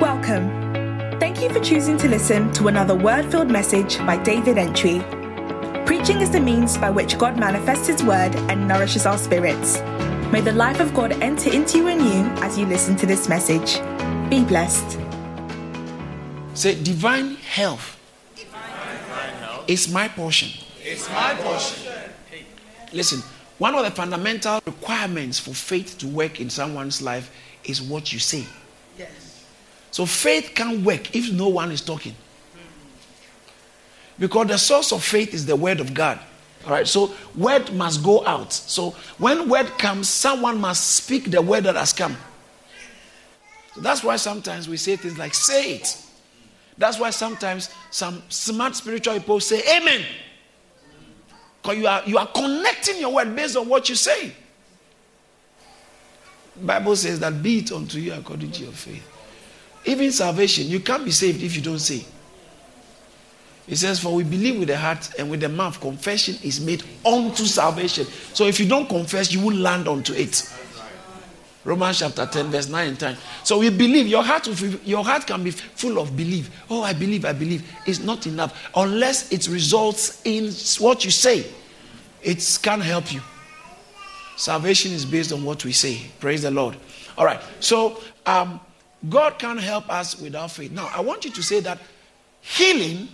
Welcome. Thank you for choosing to listen to another word filled message by David Entry. Preaching is the means by which God manifests His word and nourishes our spirits. May the life of God enter into you and you as you listen to this message. Be blessed. Say, divine health, Divine health is my portion. is my portion. Listen, one of the fundamental requirements for faith to work in someone's life is what you say. Yes. So faith can't work if no one is talking. Because the source of faith is the word of God. All right, so word must go out. So when word comes, someone must speak the word that has come. So that's why sometimes we say things like, say it. That's why sometimes some smart spiritual people say, Amen. Because you are, you are connecting your word based on what you say. Bible says that be it unto you according to your faith. Even salvation, you can't be saved if you don't say. It says, For we believe with the heart and with the mouth, confession is made unto salvation. So if you don't confess, you will land onto it. Romans chapter 10, verse 9 and 10. So we believe. Your heart, your heart can be full of belief. Oh, I believe, I believe. It's not enough unless it results in what you say. It can't help you. Salvation is based on what we say. Praise the Lord. All right. So um, God can't help us without faith. Now, I want you to say that healing,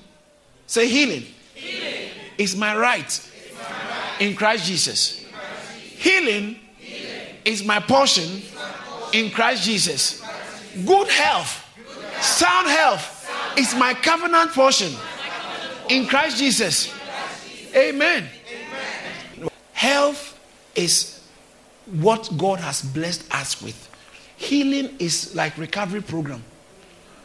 say healing, is my right, in Christ Jesus. Healing, is my portion in Christ Jesus. Good health, sound health is my covenant portion in Christ Jesus. Amen. Health is what God has blessed us with. Healing is like recovery program.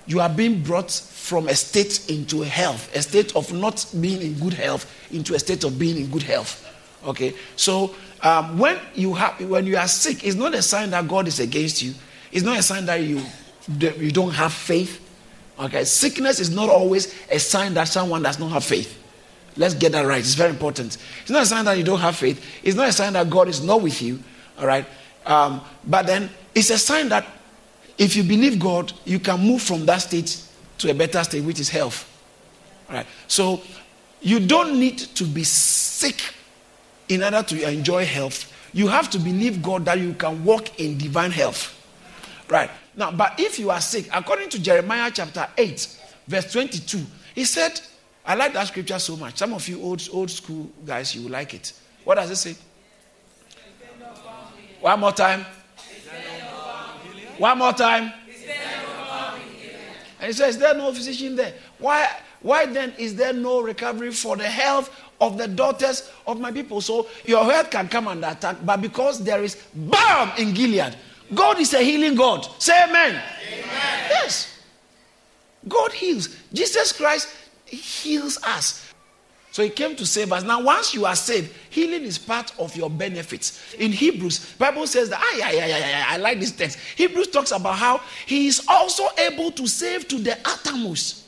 You are being brought from a state into health, a state of not being in good health into a state of being in good health. Okay, so um, when you have when you are sick, it's not a sign that God is against you. It's not a sign that you that you don't have faith. Okay, sickness is not always a sign that someone does not have faith. Let's get that right. It's very important. It's not a sign that you don't have faith. It's not a sign that God is not with you. All right. Um, but then it's a sign that if you believe God, you can move from that state to a better state, which is health. All right. So you don't need to be sick in order to enjoy health. You have to believe God that you can walk in divine health. Right. Now, but if you are sick, according to Jeremiah chapter 8, verse 22, he said, I like that scripture so much. Some of you old, old school guys, you will like it. What does it say? One more time. One more time. And he says, Is there no physician there? Why, why then is there no recovery for the health of the daughters of my people? So your health can come under attack, but because there is balm in Gilead, God is a healing God. Say amen. amen. Yes. God heals. Jesus Christ heals us. So he came to save us. Now, once you are saved, healing is part of your benefits. In Hebrews, Bible says that I, I, I, I, I like this text. Hebrews talks about how he is also able to save to the uttermost.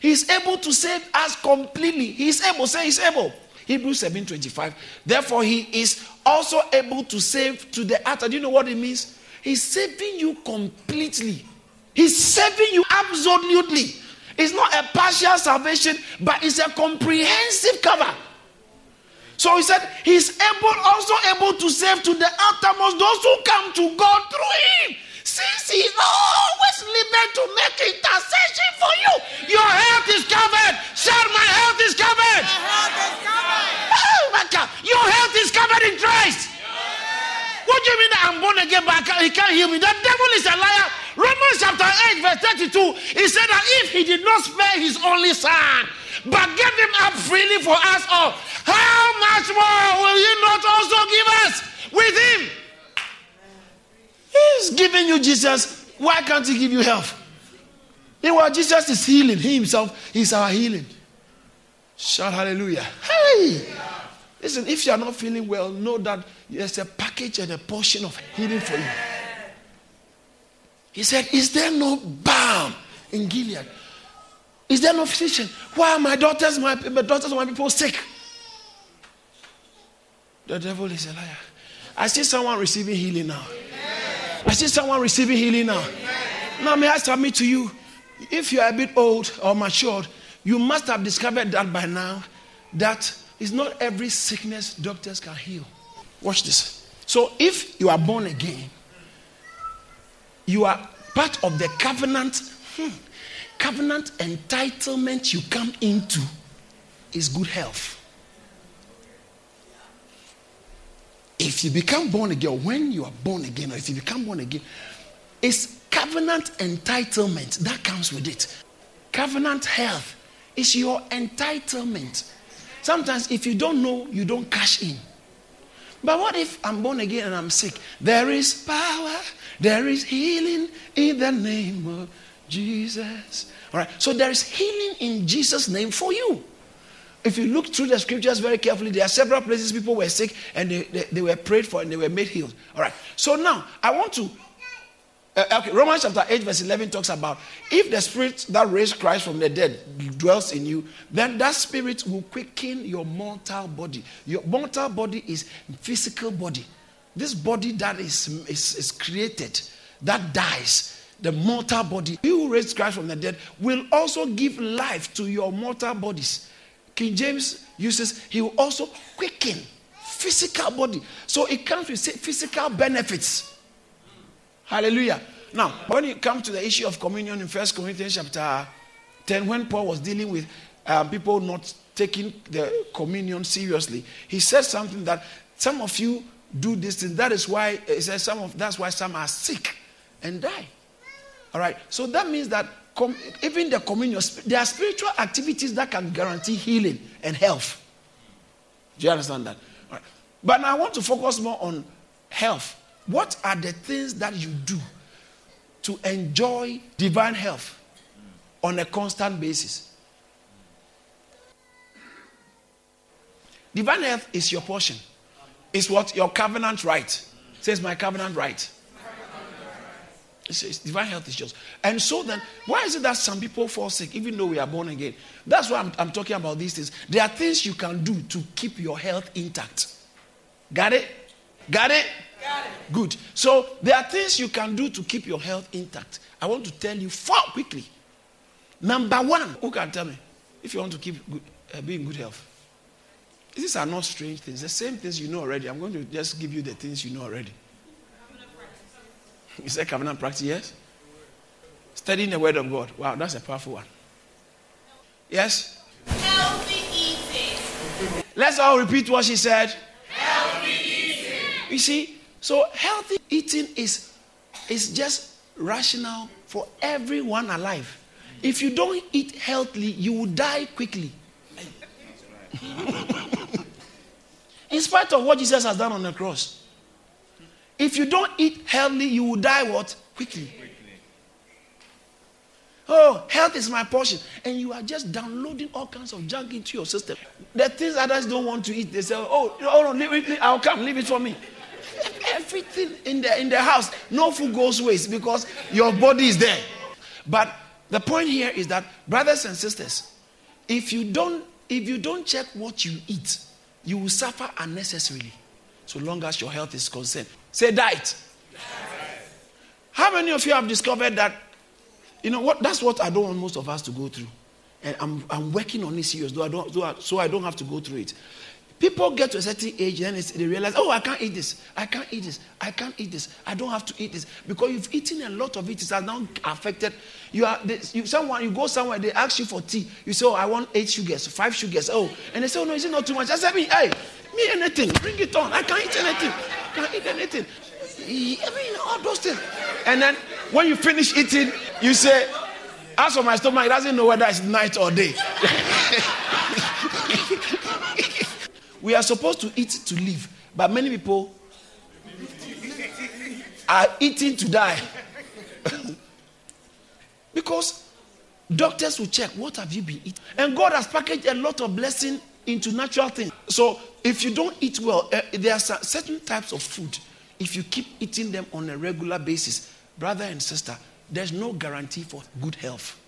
He is able to save us completely. He is able. Say he's able. Hebrews 7:25. Therefore, he is also able to save to the utter. Do you know what it means? He's saving you completely. He's saving you absolutely. It's not a partial salvation, but it's a comprehensive cover. So he said, He's able, also able to save to the uttermost those who come to God through Him. Since He always living to make intercession for you, your health is covered. Shout, My health is covered. Oh my God, your health is covered in Christ. What do you mean that I'm born again, but I can't, he can't heal me? The devil is a liar. Romans chapter 8, verse 32, he said that if he did not spare his only son, but gave him up freely for us all, how much more will he not also give us with him? He's giving you Jesus. Why can't he give you health? Meanwhile, Jesus is healing. He himself is our healing. Shout hallelujah. Hey! Listen, if you are not feeling well, know that there's a package and a portion of healing for you. He said, Is there no balm in Gilead? Is there no physician? Why are my daughters, my, my daughters, my people sick? The devil is a liar. I see someone receiving healing now. I see someone receiving healing now. Now, may I submit to you, if you are a bit old or matured, you must have discovered that by now that it's not every sickness doctors can heal. Watch this. So, if you are born again, you are part of the covenant. Hmm, covenant entitlement you come into is good health. If you become born again, when you are born again, or if you become born again, it's covenant entitlement that comes with it. Covenant health is your entitlement. Sometimes, if you don't know, you don't cash in. But what if I'm born again and I'm sick? There is power, there is healing in the name of Jesus. All right, so there is healing in Jesus' name for you. If you look through the scriptures very carefully, there are several places people were sick and they, they, they were prayed for and they were made healed. All right, so now I want to uh, okay, Romans chapter 8, verse 11 talks about if the spirit that raised Christ from the dead dwells in you, then that spirit will quicken your mortal body. Your mortal body is physical body. This body that is, is, is created, that dies, the mortal body. He who raised Christ from the dead will also give life to your mortal bodies. King James uses, he will also quicken physical body. So it comes with physical benefits. Hallelujah. Now, when you come to the issue of communion in First Corinthians chapter 10, when Paul was dealing with um, people not taking the communion seriously, he said something that some of you do this thing. That is why eh, he says some of that's why some are sick and die. All right. So that means that com- even the communion, there are spiritual activities that can guarantee healing and health. Do you understand that? All right. But I want to focus more on health what are the things that you do to enjoy divine health on a constant basis? Divine health is your portion. It's what your covenant right. says my covenant right. It's, it's, divine health is yours. And so then, why is it that some people fall sick even though we are born again? That's why I'm, I'm talking about these things. There are things you can do to keep your health intact. Got it? Got it? Good. So there are things you can do to keep your health intact. I want to tell you four quickly. Number one, who can tell me if you want to keep good, uh, be in good health? These are not strange things. The same things you know already. I'm going to just give you the things you know already. You say covenant practice, yes? Studying the word of God. Wow, that's a powerful one. Yes? Healthy eating. Let's all repeat what she said. Healthy eating. You see, so healthy eating is, is just rational for everyone alive. If you don't eat healthily, you will die quickly. In spite of what Jesus has done on the cross. If you don't eat healthily, you will die what? Quickly. Oh, health is my portion. And you are just downloading all kinds of junk into your system. The things others don't want to eat, they say, oh, oh no, leave it, I'll come, leave it for me. Everything in the in the house, no food goes waste because your body is there. But the point here is that, brothers and sisters, if you don't if you don't check what you eat, you will suffer unnecessarily, so long as your health is concerned. Say diet. How many of you have discovered that? You know what? That's what I don't want most of us to go through, and I'm I'm working on it serious, though I don't, so I don't have to go through it. People get to a certain age, and they realize, oh, I can't eat this. I can't eat this. I can't eat this. I don't have to eat this because you've eaten a lot of it. It has now affected. You are you, someone. You go somewhere, they ask you for tea. You say, oh, I want eight sugars, five sugars. Oh, and they say, oh no, is it not too much? I said, me, hey, me anything, bring it on. I can't eat anything. I can't eat anything. I mean, all those things. And then when you finish eating, you say, as for my stomach, it doesn't know whether it's night or day. We are supposed to eat to live, but many people are eating to die. because doctors will check what have you been eating. And God has packaged a lot of blessing into natural things. So if you don't eat well, uh, there are certain types of food. If you keep eating them on a regular basis, brother and sister, there's no guarantee for good health.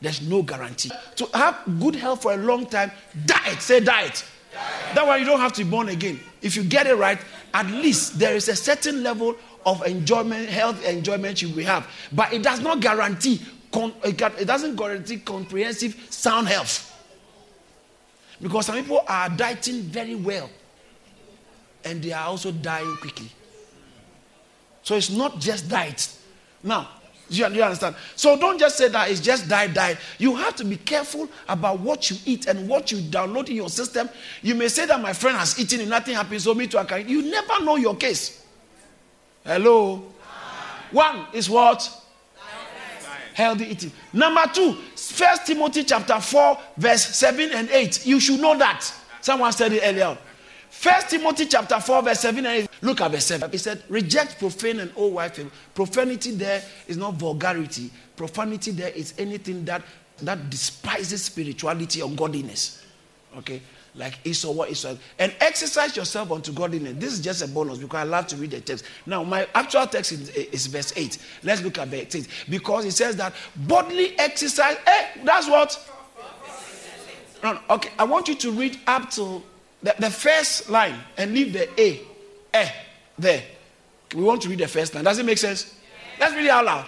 There's no guarantee. To have good health for a long time, diet, say diet. That way you don't have to be born again. If you get it right, at least there is a certain level of enjoyment, health enjoyment you will have. But it does not guarantee, it doesn't guarantee comprehensive sound health. Because some people are dieting very well and they are also dying quickly. So it's not just diet. Now, you, you understand? So don't just say that it's just diet, diet. You have to be careful about what you eat and what you download in your system. You may say that my friend has eaten and nothing happens, so me too I can. You never know your case. Hello? One is what? Healthy eating. Number two, First Timothy chapter 4, verse 7 and 8. You should know that. Someone said it earlier. First Timothy chapter 4, verse 7 and 8. Look at verse 7. He said, Reject profane and old wife. Profanity there is not vulgarity. Profanity there is anything that that despises spirituality or godliness. Okay? Like Esau, what Esau. And exercise yourself unto godliness. This is just a bonus because I love to read the text. Now, my actual text is, is verse 8. Let's look at verse 8. Because it says that bodily exercise, eh, that's what? No, no, okay, I want you to read up to the, the first line and leave the A, eh, there. We want to read the first line. Does it make sense? Let's read it out loud.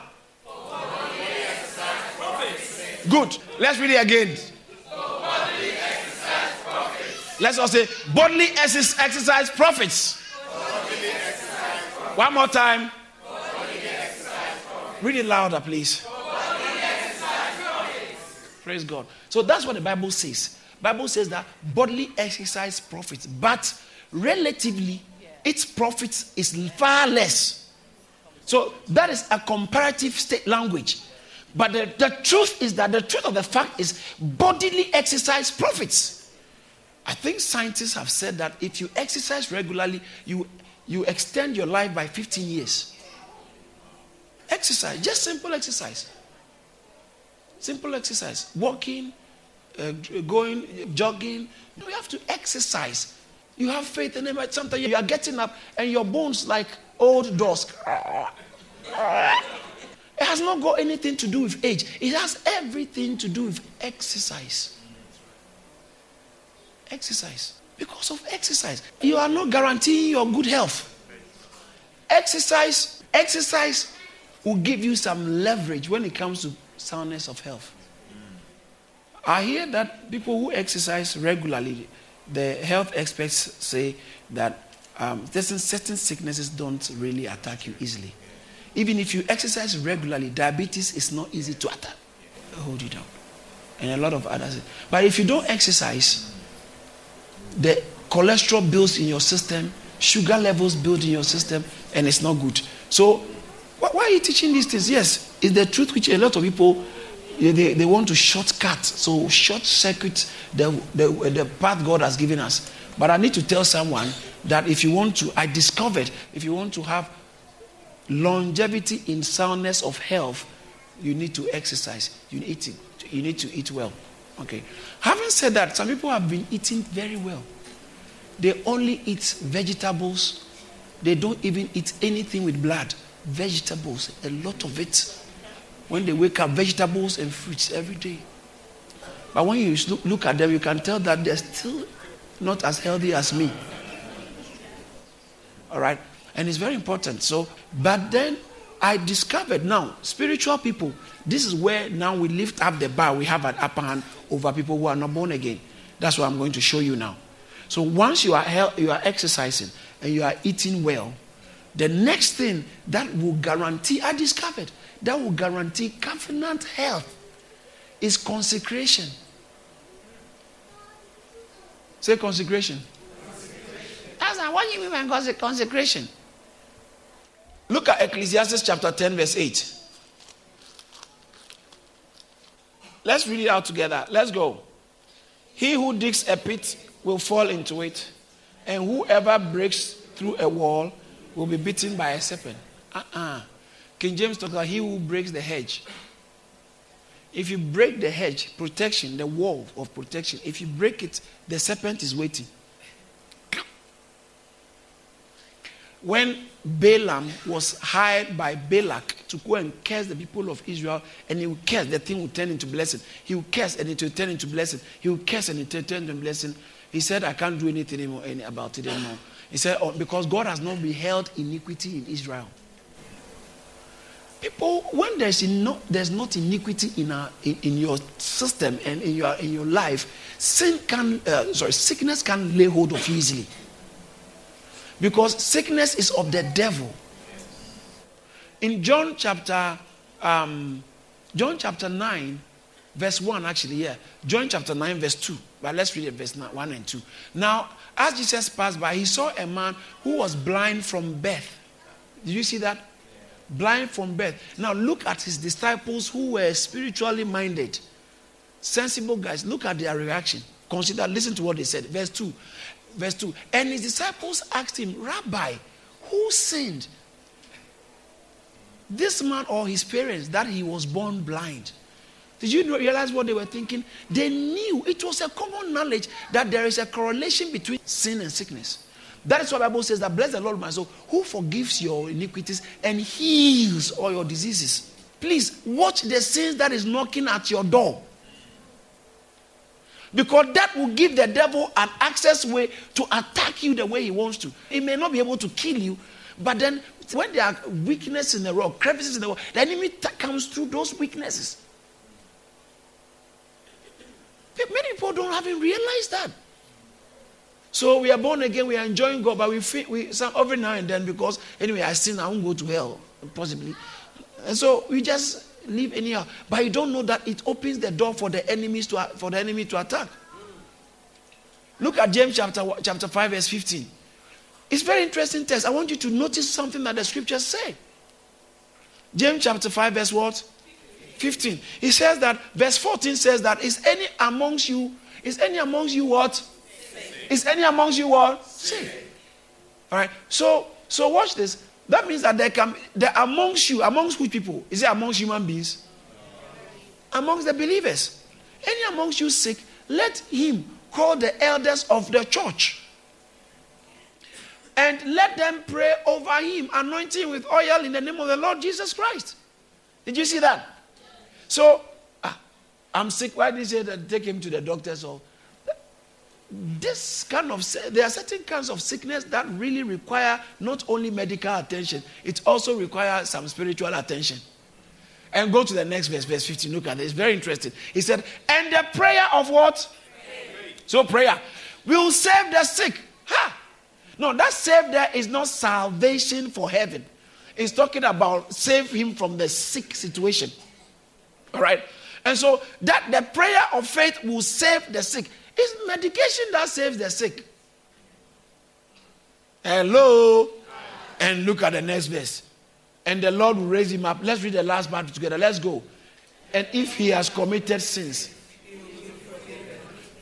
Good. Let's read it again. Let's all say bodily exercise, exercise profits. One more time. Read it louder, please. Praise God. So that's what the Bible says. Bible says that bodily exercise profits, but relatively, its profits is far less. So that is a comparative state language. But the, the truth is that the truth of the fact is bodily exercise profits. I think scientists have said that if you exercise regularly, you, you extend your life by 15 years. Exercise, just simple exercise. Simple exercise. Walking, uh, going, jogging. You have to exercise. You have faith in Him. Sometimes you are getting up and your bones like old doors. It has not got anything to do with age. It has everything to do with exercise. Exercise. Because of exercise. You are not guaranteeing your good health. Exercise, exercise will give you some leverage when it comes to soundness of health. I hear that people who exercise regularly, the health experts say that um, certain, certain sicknesses don't really attack you easily. Even if you exercise regularly, diabetes is not easy to attack. Hold you down. And a lot of others. But if you don't exercise, the cholesterol builds in your system, sugar levels build in your system, and it's not good. So, why are you teaching these things? Yes, it's the truth which a lot of people they, they want to shortcut, so short circuit the, the, the path God has given us. But I need to tell someone that if you want to, I discovered, if you want to have longevity in soundness of health, you need to exercise. You need to, you need to eat well. Okay. Having said that, some people have been eating very well. They only eat vegetables. They don't even eat anything with blood. Vegetables, a lot of it. When they wake up, vegetables and fruits every day. But when you look, at them, you can tell that they're still not as healthy as me. All right? And it's very important. So, but then I discovered now, spiritual people, this is where now we lift up the bar. We have an upper hand over people who are not born again. That's what I'm going to show you now. So once you are hel- you are exercising and you are eating well, the next thing that will guarantee, I discovered, that will guarantee covenant health is consecration. Say consecration. That's not what you mean by conse- consecration. Look at Ecclesiastes chapter 10, verse 8. Let's read it out together. Let's go. He who digs a pit will fall into it, and whoever breaks through a wall will be bitten by a serpent. Uh-uh. King James talks about he who breaks the hedge. If you break the hedge, protection, the wall of protection, if you break it, the serpent is waiting. When Balaam was hired by Balak to go and curse the people of Israel, and he would curse, the thing would turn into blessing. He would curse and it would turn into blessing. He would curse and it would turn into blessing. He said, I can't do anything anymore, any, about it anymore. He said, oh, because God has not beheld iniquity in Israel. People, when there's no, there's not iniquity in, our, in, in your system and in your in your life, sin can uh, sorry sickness can lay hold of you easily. Because sickness is of the devil. In John chapter um, John chapter nine, verse one actually yeah, John chapter nine verse two. But let's read it verse 1 and 2. Now, as Jesus passed by, he saw a man who was blind from birth. Did you see that? Blind from birth. Now, look at his disciples who were spiritually minded, sensible guys. Look at their reaction. Consider, listen to what they said. Verse 2. Verse 2. And his disciples asked him, Rabbi, who sinned? This man or his parents that he was born blind? Did you realize what they were thinking? They knew it was a common knowledge that there is a correlation between sin and sickness. That is why the Bible says that bless the Lord, my soul, who forgives your iniquities and heals all your diseases. Please watch the sins that is knocking at your door. Because that will give the devil an access way to attack you the way he wants to. He may not be able to kill you, but then when there are weaknesses in the rock, crevices in the wall, the enemy comes through those weaknesses. Many people don't even realize that. So we are born again, we are enjoying God, but we feel we some every now and then because anyway I sin, I won't go to hell possibly, and so we just live anyhow. But you don't know that it opens the door for the enemies to for the enemy to attack. Look at James chapter chapter five verse fifteen. It's very interesting text. I want you to notice something that the scriptures say. James chapter five verse what? 15. He says that, verse 14 says that, is any amongst you, is any amongst you what? Is any amongst you what? Sin. All right. So, so watch this. That means that there can, there amongst you, amongst which people? Is it amongst human beings? Amongst the believers. Any amongst you sick, let him call the elders of the church and let them pray over him, anointing with oil in the name of the Lord Jesus Christ. Did you see that? So, ah, I'm sick. Why did he say that? Take him to the doctors? So, this kind of there are certain kinds of sickness that really require not only medical attention, it also requires some spiritual attention. And go to the next verse, verse 15. Look at it. It's very interesting. He said, and the prayer of what? So prayer will save the sick. Ha! No, that save there is not salvation for heaven. It's talking about save him from the sick situation. All right. And so that the prayer of faith will save the sick. It's medication that saves the sick. Hello. And look at the next verse. And the Lord will raise him up. Let's read the last part together. Let's go. And if he has committed sins,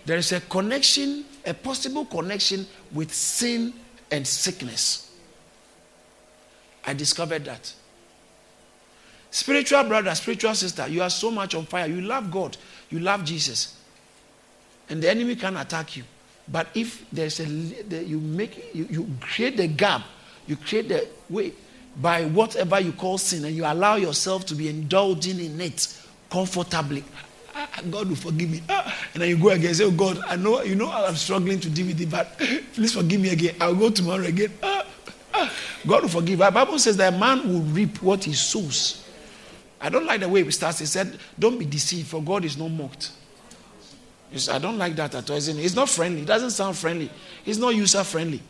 there is a connection, a possible connection with sin and sickness. I discovered that. Spiritual brother, spiritual sister, you are so much on fire. You love God, you love Jesus. And the enemy can attack you. But if there's a the, you make you, you create the gap, you create the way by whatever you call sin, and you allow yourself to be indulging in it comfortably. Ah, ah God will forgive me. Ah, and then you go again say, Oh God, I know you know I'm struggling to deal with it, but please forgive me again. I'll go tomorrow again. God will forgive. The Bible says that a man will reap what he sows. I don't like the way it starts. He said, Don't be deceived, for God is not mocked. I don't like that at all. It's not friendly. It doesn't sound friendly. It's not user friendly.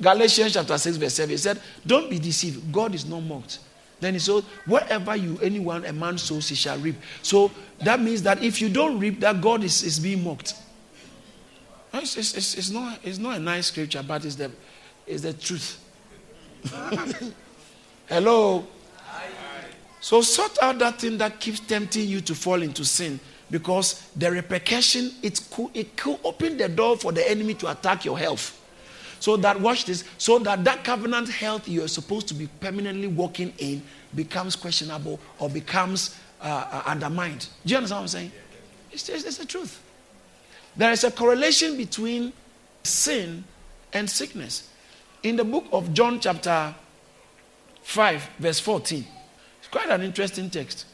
Galatians chapter 6, verse 7. He said, Don't be deceived. God is not mocked. Then he said, Whatever you anyone a man sows, he shall reap. So that means that if you don't reap, that God is, is being mocked. It's, it's, it's, it's, not, it's not a nice scripture, but it's the, it's the truth. Hello? So sort out that thing that keeps tempting you to fall into sin because the repercussion it could, it could open the door for the enemy to attack your health. So that watch this, so that that covenant health you're supposed to be permanently walking in becomes questionable or becomes uh, uh, undermined. Do you understand what I'm saying? It's, it's, it's the truth. There is a correlation between sin and sickness. In the book of John, chapter 5, verse 14, it's Quite an interesting text.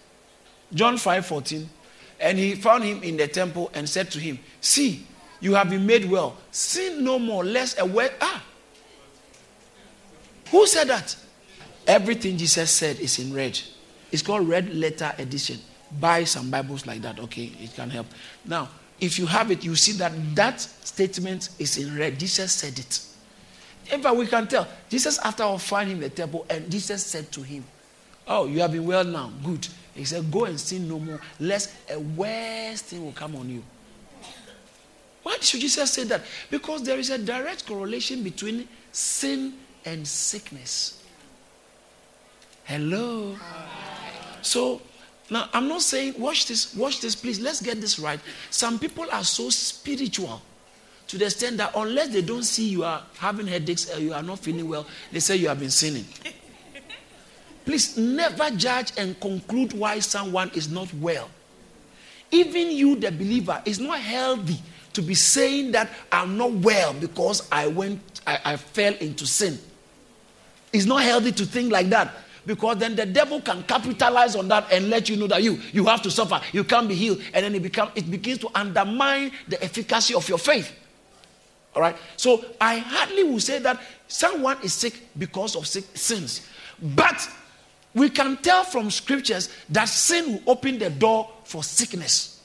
John 5 14. And he found him in the temple and said to him, See, you have been made well. Sin no more, lest a word. Ah. Who said that? Everything Jesus said is in red. It's called red letter edition. Buy some Bibles like that, okay? It can help. Now, if you have it, you see that that statement is in red. Jesus said it. In fact, we can tell. Jesus, after offering him in the temple, and Jesus said to him, Oh, you have been well now. Good. He said, Go and sin no more, lest a worse thing will come on you. Why should Jesus say that? Because there is a direct correlation between sin and sickness. Hello. So now I'm not saying watch this, watch this, please. Let's get this right. Some people are so spiritual to the extent that unless they don't see you are having headaches or you are not feeling well, they say you have been sinning. Please never judge and conclude why someone is not well. Even you, the believer, is not healthy to be saying that I'm not well because I went, I, I fell into sin. It's not healthy to think like that because then the devil can capitalize on that and let you know that you you have to suffer. You can't be healed. And then it become it begins to undermine the efficacy of your faith. All right? So i hardly will say that someone is sick because of sick sins. But we can tell from scriptures that sin will open the door for sickness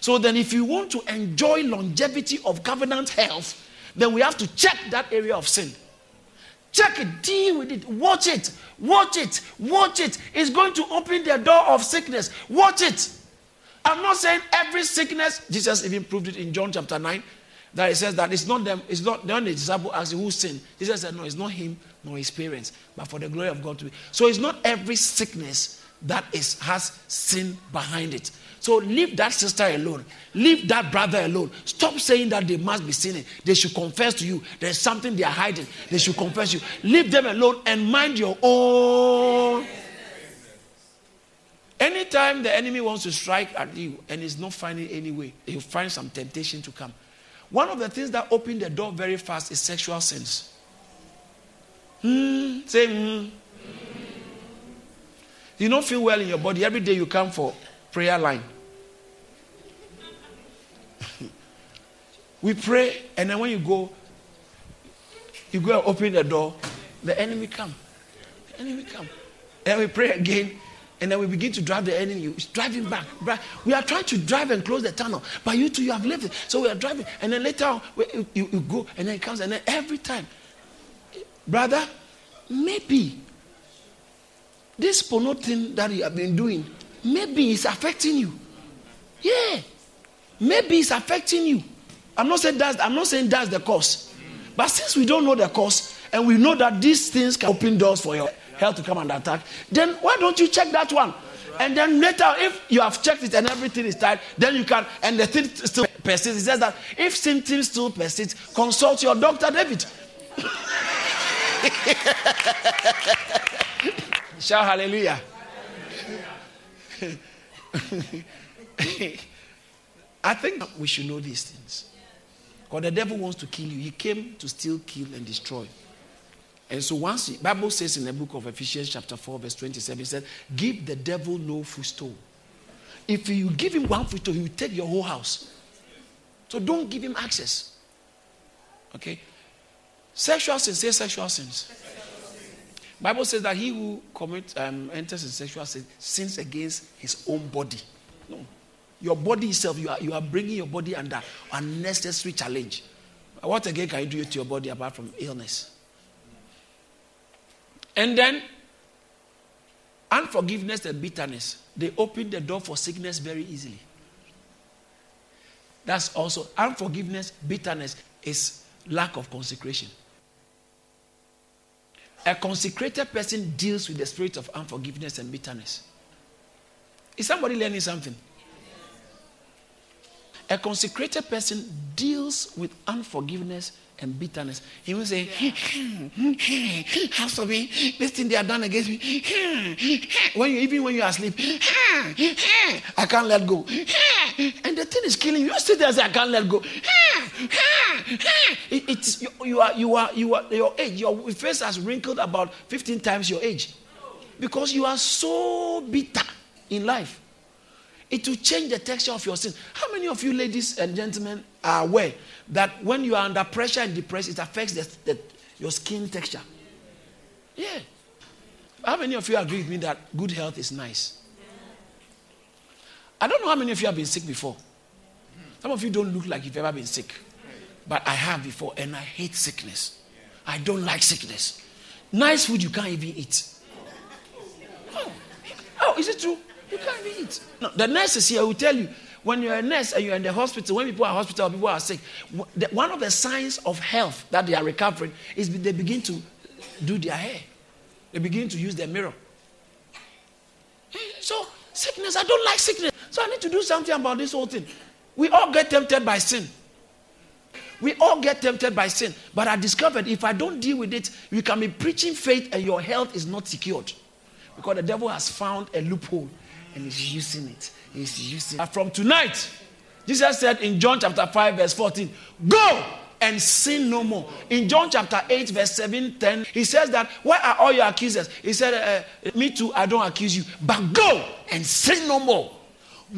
so then if you want to enjoy longevity of covenant health then we have to check that area of sin Check it, deal with it, watch it, watch it, watch it. It's going to open the door of sickness. Watch it. I'm not saying every sickness, Jesus even proved it in John chapter 9, that he says that it's not them, it's not them the disciple asking who sinned. Jesus said, No, it's not him his parents, but for the glory of God to be. So it's not every sickness that is has sin behind it. So leave that sister alone. Leave that brother alone. Stop saying that they must be sinning. They should confess to you. There's something they are hiding. They should confess you. Leave them alone and mind your own. Anytime the enemy wants to strike at you and is not finding any way, he'll find some temptation to come. One of the things that open the door very fast is sexual sins. Hmm, say hmm. You don't feel well in your body. Every day you come for prayer line. we pray, and then when you go, you go and open the door, the enemy come. The enemy come. And we pray again, and then we begin to drive the enemy. It's driving back. We are trying to drive and close the tunnel, but you two, you have left it. So we are driving, and then later on, you, you go, and then it comes, and then every time, brother, maybe this porno thing that you have been doing, maybe it's affecting you. Yeah, maybe it's affecting you. I'm not saying that's I'm not saying that's the cause. But since we don't know the cause and we know that these things can open doors for your health to come under attack, then why don't you check that one? And then later, if you have checked it and everything is tight, then you can, and the thing still persists. It says that if symptoms still persist, consult your doctor, David. Shout hallelujah. I think we should know these things. Because the devil wants to kill you. He came to steal, kill, and destroy. And so once the Bible says in the book of Ephesians chapter 4, verse 27, it said, give the devil no footstool. If you give him one footstool, he will take your whole house. So don't give him access. Okay? Sexual sins, say sexual sins. Bible says that he who commits um, enters in sexual sin sins against his own body. No. Your body itself, you are, you are bringing your body under unnecessary challenge. What again can you do to your body apart from illness? And then, unforgiveness and bitterness, they open the door for sickness very easily. That's also unforgiveness, bitterness is lack of consecration. A consecrated person deals with the spirit of unforgiveness and bitterness. Is somebody learning something? A consecrated person deals with unforgiveness and bitterness. He will say, Has to be this thing they have done against me. Hmm, hmm, when you even when you are asleep, hmm, I can't let go. And the thing is killing you. You sit there and say, I can't let go. It, it's you, you, are you are you are your age. Your face has wrinkled about 15 times your age. Because you are so bitter in life. It will change the texture of your skin. How many of you, ladies and gentlemen, are aware that when you are under pressure and depressed, it affects the, the, your skin texture? Yeah. how many of you agree with me that good health is nice? I don't know how many of you have been sick before. Some of you don't look like you've ever been sick. But I have before, and I hate sickness. I don't like sickness. Nice food you can't even eat. Oh, oh is it true? You can't even eat. No, the nurses here will tell you when you're a nurse and you're in the hospital, when people are hospital, people are sick, one of the signs of health that they are recovering is they begin to do their hair. They begin to use their mirror. So, sickness, I don't like sickness. So, I need to do something about this whole thing. We all get tempted by sin. We all get tempted by sin. But I discovered if I don't deal with it, you can be preaching faith and your health is not secured. Because the devil has found a loophole and is using it. From tonight, Jesus said in John chapter 5, verse 14, Go and sin no more. In John chapter 8, verse 7, 10, he says that, Where are all your accusers? He said, uh, Me too, I don't accuse you, but go and sin no more.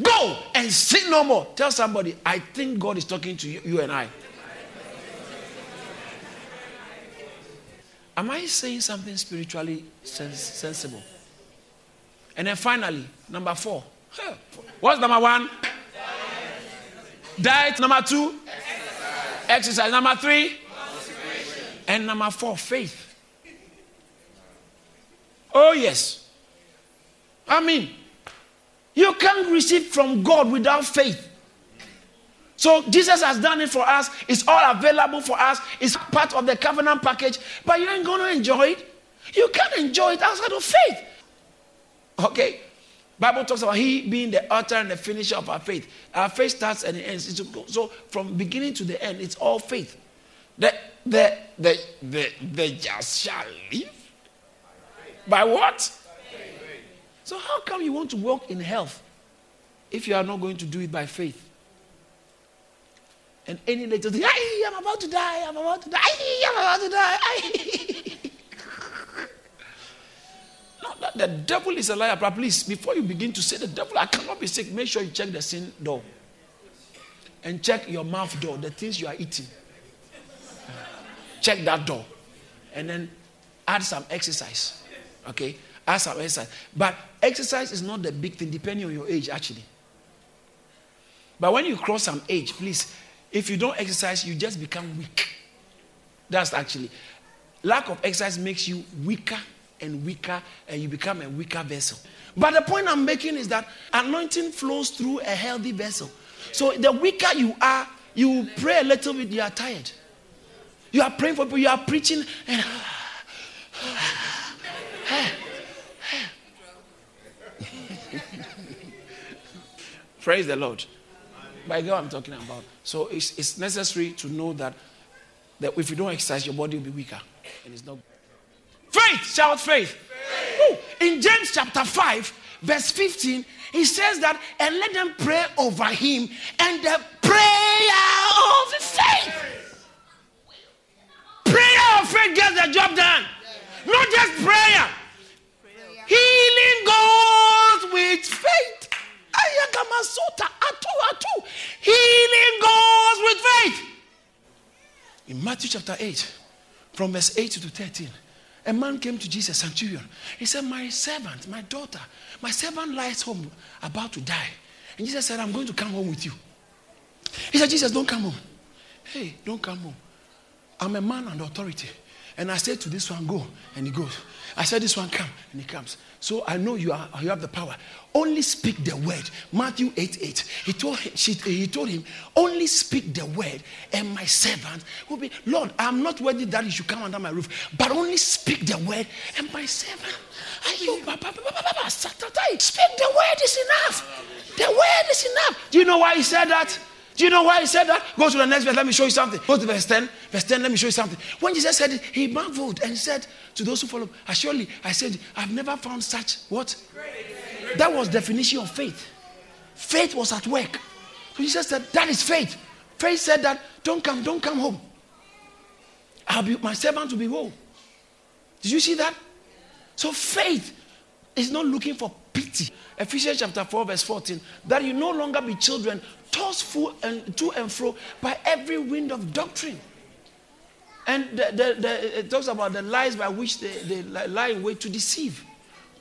Go and sin no more. Tell somebody, I think God is talking to you, you and I. Am I saying something spiritually sens- sensible? And then finally, number four, What's number one? Diet. Number two? Exercise. Exercise. Number three? And number four, faith. Oh, yes. I mean, you can't receive from God without faith. So Jesus has done it for us. It's all available for us. It's part of the covenant package. But you ain't going to enjoy it. You can't enjoy it outside of faith. Okay? Bible talks about he being the author and the finisher of our faith. Our faith starts and it ends. So from beginning to the end, it's all faith. The the the the, the just shall live. By what? So how come you want to walk in health if you are not going to do it by faith? And any later, I'm about to die, I'm about to die, I'm about to die. the devil is a liar. But please, before you begin to say the devil, I cannot be sick, make sure you check the sin door. And check your mouth door, the things you are eating. Check that door. And then add some exercise. Okay? Add some exercise. But exercise is not the big thing, depending on your age, actually. But when you cross some age, please, if you don't exercise, you just become weak. That's actually. Lack of exercise makes you weaker and weaker, and you become a weaker vessel. But the point I'm making is that anointing flows through a healthy vessel. So the weaker you are, you pray a little bit, you are tired. You are praying for people, you are preaching, and praise the Lord. By God, I'm talking about. So it's, it's necessary to know that, that if you don't exercise, your body will be weaker, and it's not. Faith, shout faith. faith. In James chapter 5, verse 15, he says that, and let them pray over him, and the prayer of faith. Prayer of faith gets the job done. Not just prayer. Healing goes with faith. Healing goes with faith. In Matthew chapter 8, from verse 8 to 13. A man came to Jesus, centurion. He said, My servant, my daughter, my servant lies home about to die. And Jesus said, I'm going to come home with you. He said, Jesus, don't come home. Hey, don't come home. I'm a man under authority. And I said to this one, go. And he goes. I said, this one, come. And he comes. So I know you, are, you have the power. Only speak the word. Matthew 8 8. He told, him, she, he told him, Only speak the word, and my servant will be, Lord, I'm not worthy that you should come under my roof, but only speak the word, and my servant. Speak the word is enough. The word is enough. Do you know why he said that? Do you know why he said that? Go to the next verse. Let me show you something. Go to verse 10. Verse 10, let me show you something. When Jesus said it, he marveled and said to those who follow, Surely I said, I've never found such what? That was definition of faith. Faith was at work. So Jesus said, That is faith. Faith said that, Don't come, don't come home. I'll be my servant will be whole. Did you see that? So faith is not looking for pity. Ephesians chapter 4, verse 14. That you no longer be children, tossed and to and fro by every wind of doctrine. And the, the, the, it talks about the lies by which they, they lie in wait to deceive.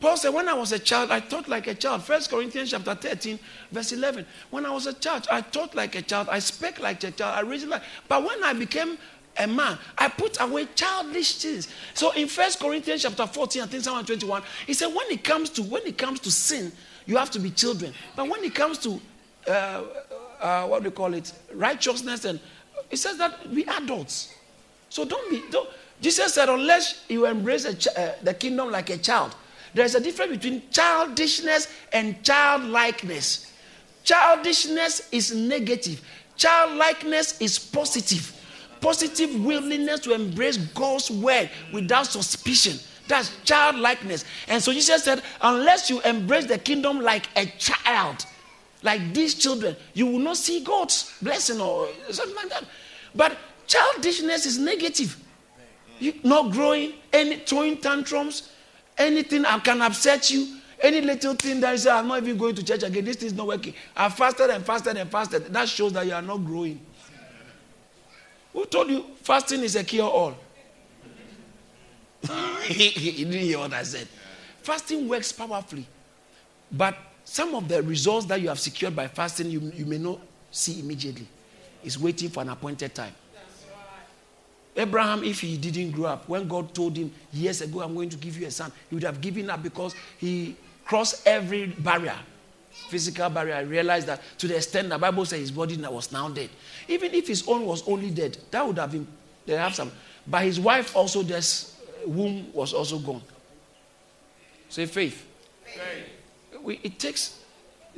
Paul said, When I was a child, I thought like a child. First Corinthians chapter 13, verse 11. When I was a child, I thought like a child. I spake like a child. I reasoned like. But when I became a man, I put away childish things. So in First Corinthians chapter 14, I think Psalm 21, he said, when it comes to when it comes to sin, you have to be children. But when it comes to uh, uh, what do you call it, righteousness, and it says that we adults. So don't be. Don't, Jesus said, unless you embrace ch- uh, the kingdom like a child, there's a difference between childishness and childlikeness. Childishness is negative, childlikeness is positive. Positive willingness to embrace God's word without suspicion. That's childlikeness. And so Jesus said, unless you embrace the kingdom like a child, like these children, you will not see God's blessing or something like that. But childishness is negative. You not growing, any throwing tantrums, anything that can upset you, any little thing that you say, ah, I'm not even going to church again, this is not working. I fasted and fasted and fasted. That shows that you are not growing. Who told you fasting is a cure all? he didn't hear what I said. Fasting works powerfully, but some of the results that you have secured by fasting, you, you may not see immediately. It's waiting for an appointed time. Abraham, if he didn't grow up, when God told him years ago, I'm going to give you a son, he would have given up because he crossed every barrier, physical barrier. I realized that to the extent the Bible says his body was now dead. Even if his own was only dead, that would have been, they have some. But his wife also, this womb was also gone. Say faith. faith. We, it takes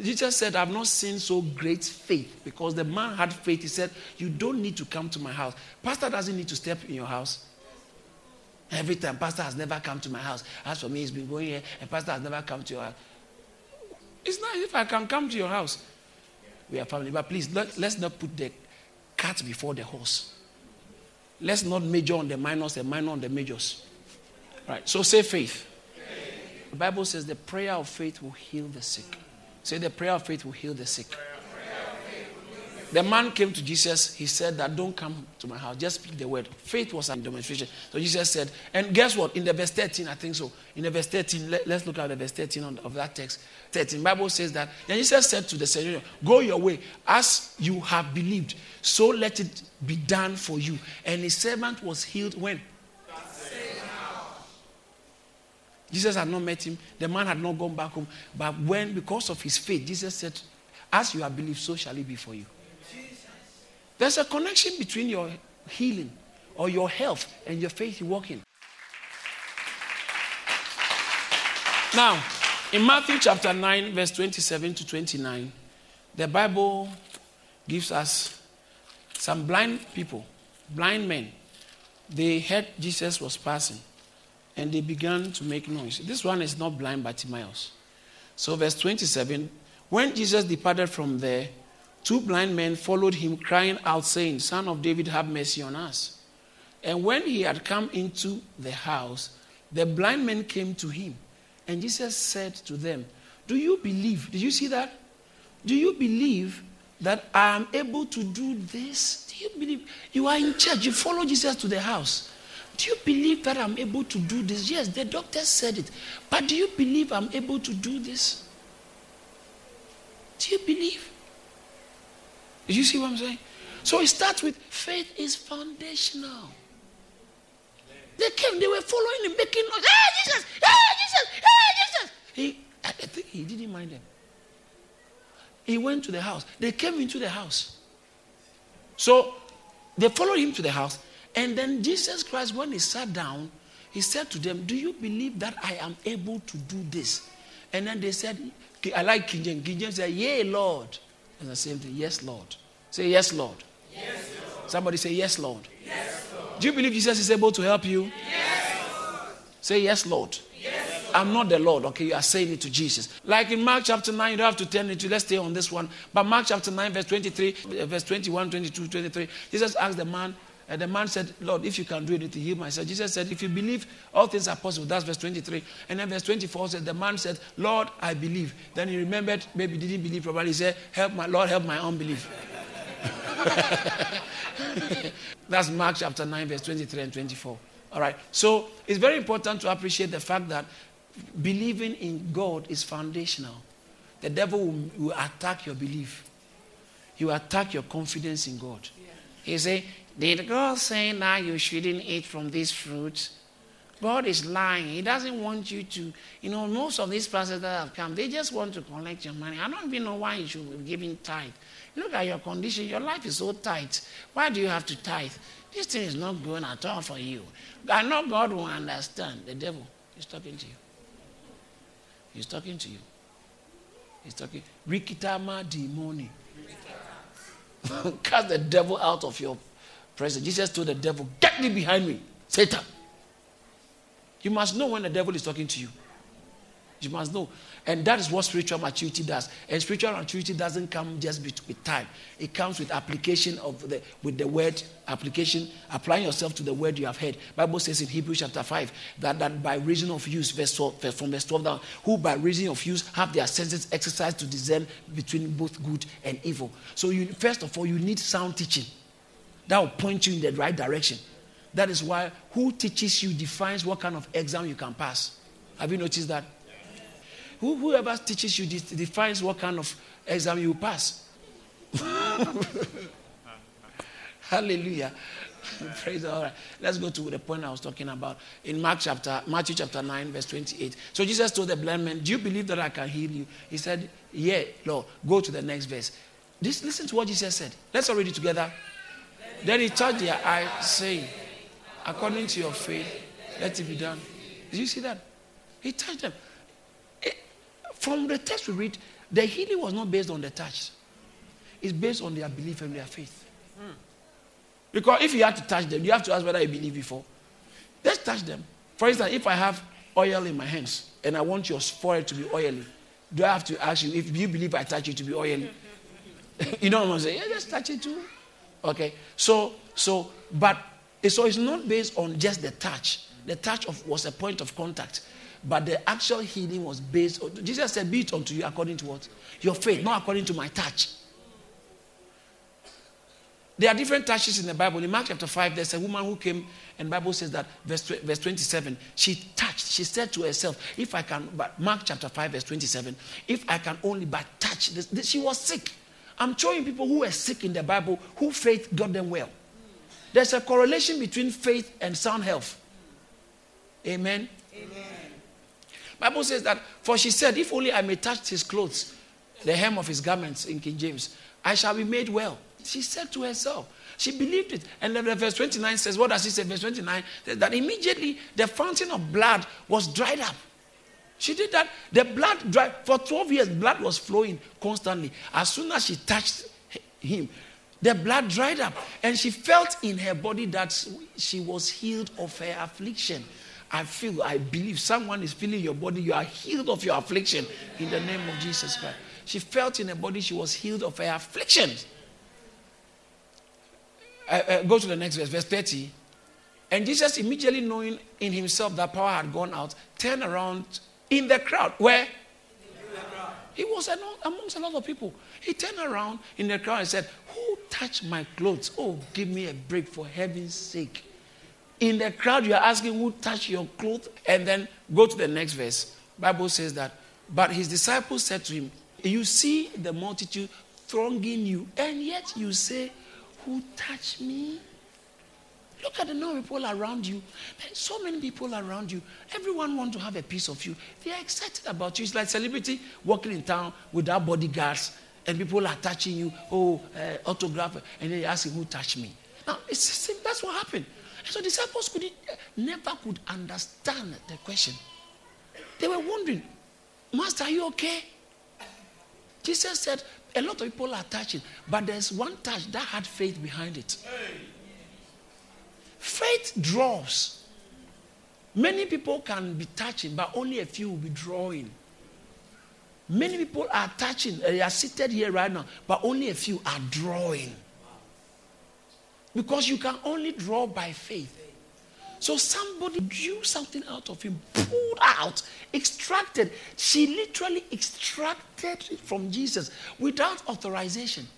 Jesus said, I've not seen so great faith because the man had faith. He said, You don't need to come to my house. Pastor doesn't need to step in your house. Every time, Pastor has never come to my house. As for me, he's been going here, and Pastor has never come to your house. It's not if I can come to your house. We are family. But please, let, let's not put the cat before the horse. Let's not major on the minors and minor on the majors. Right. So say faith. The Bible says the prayer of faith will heal the sick. Say the prayer of faith will heal the sick. The man came to Jesus. He said that don't come to my house. Just speak the word. Faith was a demonstration. So Jesus said, and guess what? In the verse 13, I think so. In the verse 13, let, us look at the verse 13 of that text. 13, Bible says that. And Jesus said to the centurion, Go your way as you have believed. So let it be done for you. And his servant was healed when? Jesus had not met him. The man had not gone back home. But when, because of his faith, Jesus said, As you have believed, so shall it be for you. There's a connection between your healing or your health and your faith you. Now, in Matthew chapter 9, verse 27 to 29, the Bible gives us some blind people, blind men. They heard Jesus was passing and they began to make noise. This one is not blind Bartimaeus. So, verse 27 When Jesus departed from there, two blind men followed him, crying out, saying, Son of David, have mercy on us. And when he had come into the house, the blind men came to him. And Jesus said to them, Do you believe? Did you see that? Do you believe that I am able to do this? Do you believe? You are in church, you follow Jesus to the house. Do you believe that I'm able to do this? Yes, the doctor said it. But do you believe I'm able to do this? Do you believe? Do you see what I'm saying? So it starts with faith is foundational. They came, they were following him, making noise. Hey, Jesus! Hey, Jesus! Hey, Jesus! He, I think he didn't mind them. He went to the house. They came into the house. So they followed him to the house. And then Jesus Christ, when he sat down, he said to them, Do you believe that I am able to do this? And then they said, I like King James. King James said, Yea, Lord. And the same thing, Yes, Lord. Say, Yes, Lord. Yes, Lord. Somebody say, Yes, Lord. Yes, Lord. Do you believe Jesus is able to help you? Yes. Say, Yes, Lord. Yes, Lord. I'm not the Lord, okay? You are saying it to Jesus. Like in Mark chapter 9, you don't have to turn it to, let's stay on this one. But Mark chapter 9, verse 23, verse 21, 22, 23, Jesus asked the man, and the man said, Lord, if you can do anything, heal myself. Jesus said, If you believe, all things are possible. That's verse 23. And then verse 24 says, The man said, Lord, I believe. Then he remembered, maybe didn't believe properly. He said, Help my Lord, help my unbelief. That's Mark chapter 9, verse 23 and 24. All right. So it's very important to appreciate the fact that believing in God is foundational. The devil will, will attack your belief. He will attack your confidence in God. He say, "Did God say now you shouldn't eat from this fruit?" God is lying. He doesn't want you to. You know, most of these pastors that have come, they just want to collect your money. I don't even know why you should be giving tithe. Look at your condition. Your life is so tight. Why do you have to tithe? This thing is not going at all for you. I know God will understand. The devil is talking to you. He's talking to you. He's talking. Rikitama demoni. Cast the devil out of your presence. Jesus told the devil, Get thee behind me, Satan. You must know when the devil is talking to you. You must know. And that is what spiritual maturity does. And spiritual maturity doesn't come just with time. It comes with application of the with the word application, applying yourself to the word you have heard. Bible says in Hebrews chapter 5 that, that by reason of use, verse 12, from verse 12 down, who by reason of use have their senses exercised to discern between both good and evil. So you first of all, you need sound teaching. That will point you in the right direction. That is why who teaches you defines what kind of exam you can pass. Have you noticed that? Who, whoever teaches you defines what kind of exam you pass. Hallelujah. Praise the Lord. Let's go to the point I was talking about in Mark chapter, Matthew chapter 9, verse 28. So Jesus told the blind man, Do you believe that I can heal you? He said, Yeah, Lord. Go to the next verse. This, listen to what Jesus said. Let's all read it together. Then he touched their eyes, saying, According to your faith, let it be done. Did you see that? He touched them. From the text we read, the healing was not based on the touch, it's based on their belief and their faith. Because if you had to touch them, you have to ask whether you believe before. Let's touch them. For instance, if I have oil in my hands and I want your forehead to be oily, do I have to ask you if you believe I touch you to be oily? you know what I'm saying? Yeah, just touch it too. Okay. So, so, but so it's not based on just the touch. The touch of, was a point of contact. But the actual healing was based on, Jesus said, Be it unto you according to what? Your faith, not according to my touch. There are different touches in the Bible. In Mark chapter 5, there's a woman who came, and Bible says that, verse, verse 27, she touched, she said to herself, If I can, but Mark chapter 5, verse 27, if I can only but touch this, this she was sick. I'm showing people who were sick in the Bible who faith got them well. There's a correlation between faith and sound health. Amen. Amen. Bible says that, for she said, If only I may touch his clothes, the hem of his garments in King James, I shall be made well. She said to herself, she believed it. And then verse 29 says, What does he say? Verse 29 says that immediately the fountain of blood was dried up. She did that. The blood dried. For 12 years, blood was flowing constantly. As soon as she touched him, the blood dried up. And she felt in her body that she was healed of her affliction. I feel, I believe someone is feeling your body. You are healed of your affliction in the name of Jesus Christ. She felt in her body she was healed of her afflictions. Uh, uh, go to the next verse, verse 30. And Jesus, immediately knowing in himself that power had gone out, turned around in the crowd. Where? He was amongst a lot of people. He turned around in the crowd and said, Who touched my clothes? Oh, give me a break for heaven's sake. In the crowd, you are asking who touched your clothes, and then go to the next verse. Bible says that, but his disciples said to him, You see the multitude thronging you, and yet you say, Who touched me? Look at the number of people around you. There's so many people around you. Everyone wants to have a piece of you. They are excited about you. It's like celebrity walking in town without bodyguards, and people are touching you. Oh, uh, autograph, and they ask who touched me. Now, it's, that's what happened. So disciples could never could understand the question. They were wondering, Master, are you okay? Jesus said, a lot of people are touching, but there's one touch that had faith behind it. Faith draws. Many people can be touching, but only a few will be drawing. Many people are touching, eh, they are seated here right now, but only a few are drawing. Because you can only draw by faith. So somebody drew something out of him, pulled out, extracted. She literally extracted it from Jesus without authorization.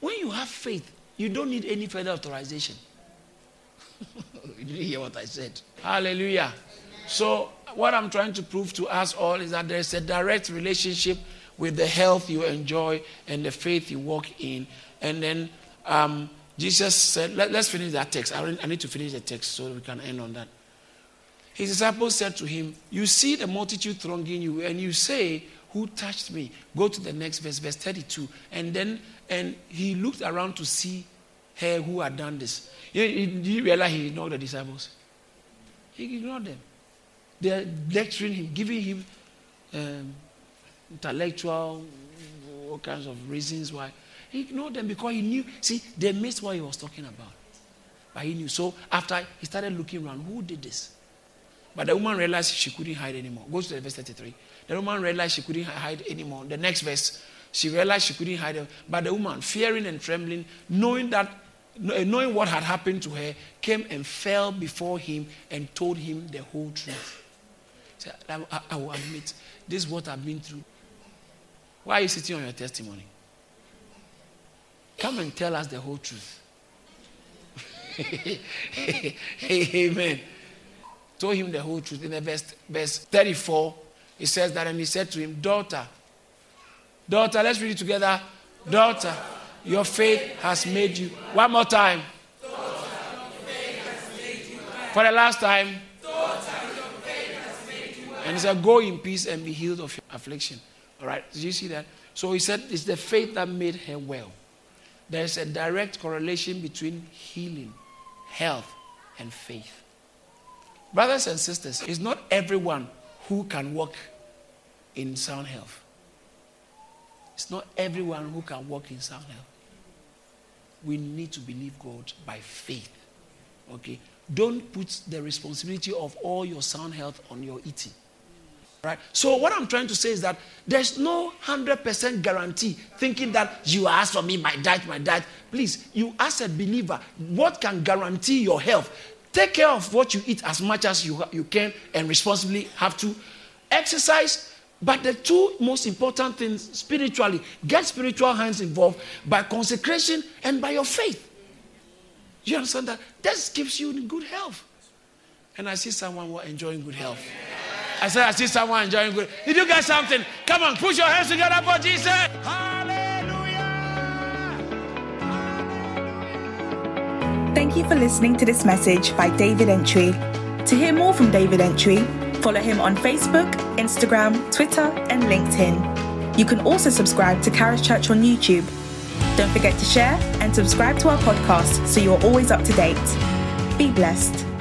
When you have faith, you don't need any further authorization. you didn't hear what I said. Hallelujah. So, what I'm trying to prove to us all is that there's a direct relationship with the health you enjoy and the faith you walk in. And then um, Jesus said, let, us finish that text. I, I need to finish the text so we can end on that. His disciples said to him, You see the multitude thronging you, and you say, Who touched me? Go to the next verse, verse 32. And then and he looked around to see her who had done this. Did you realize he ignored the disciples? He ignored them. They're lecturing him, giving him um, intellectual, all kinds of reasons why. He ignored them because he knew, see, they missed what he was talking about. But he knew. So after he started looking around, who did this? But the woman realized she couldn't hide anymore. Go to the verse 33. The woman realized she couldn't hide anymore. The next verse, she realized she couldn't hide. It. But the woman, fearing and trembling, knowing that eh, knowing what had happened to her, came and fell before him and told him the whole truth. I, I, I will admit, this is what I've been through. Why are you sitting on your testimony? Come and tell us the whole truth. Amen told him the whole truth. In the verse, verse 34, he says that, and he said to him, Daughter, daughter, let's read it together. Daughter, your faith has made you. One more time. For the last time. And he said, Go in peace and be healed of your affliction. All right, did you see that? So he said, It's the faith that made her well. There's a direct correlation between healing, health, and faith. Brothers and sisters, it's not everyone who can walk in sound health. It's not everyone who can walk in sound health. We need to believe God by faith. Okay? Don't put the responsibility of all your sound health on your eating. Right? So, what I'm trying to say is that there's no 100% guarantee thinking that you ask for me, my diet, my diet. Please, you as a believer, what can guarantee your health? Take care of what you eat as much as you, you can and responsibly have to. Exercise, but the two most important things spiritually get spiritual hands involved by consecration and by your faith. You understand that? That keeps you in good health. And I see someone enjoying good health. I said, I see someone enjoying good. Did you get something? Come on, put your hands together for Jesus. Hallelujah. Thank you for listening to this message by David Entry. To hear more from David Entry, follow him on Facebook, Instagram, Twitter, and LinkedIn. You can also subscribe to Caris Church on YouTube. Don't forget to share and subscribe to our podcast so you're always up to date. Be blessed.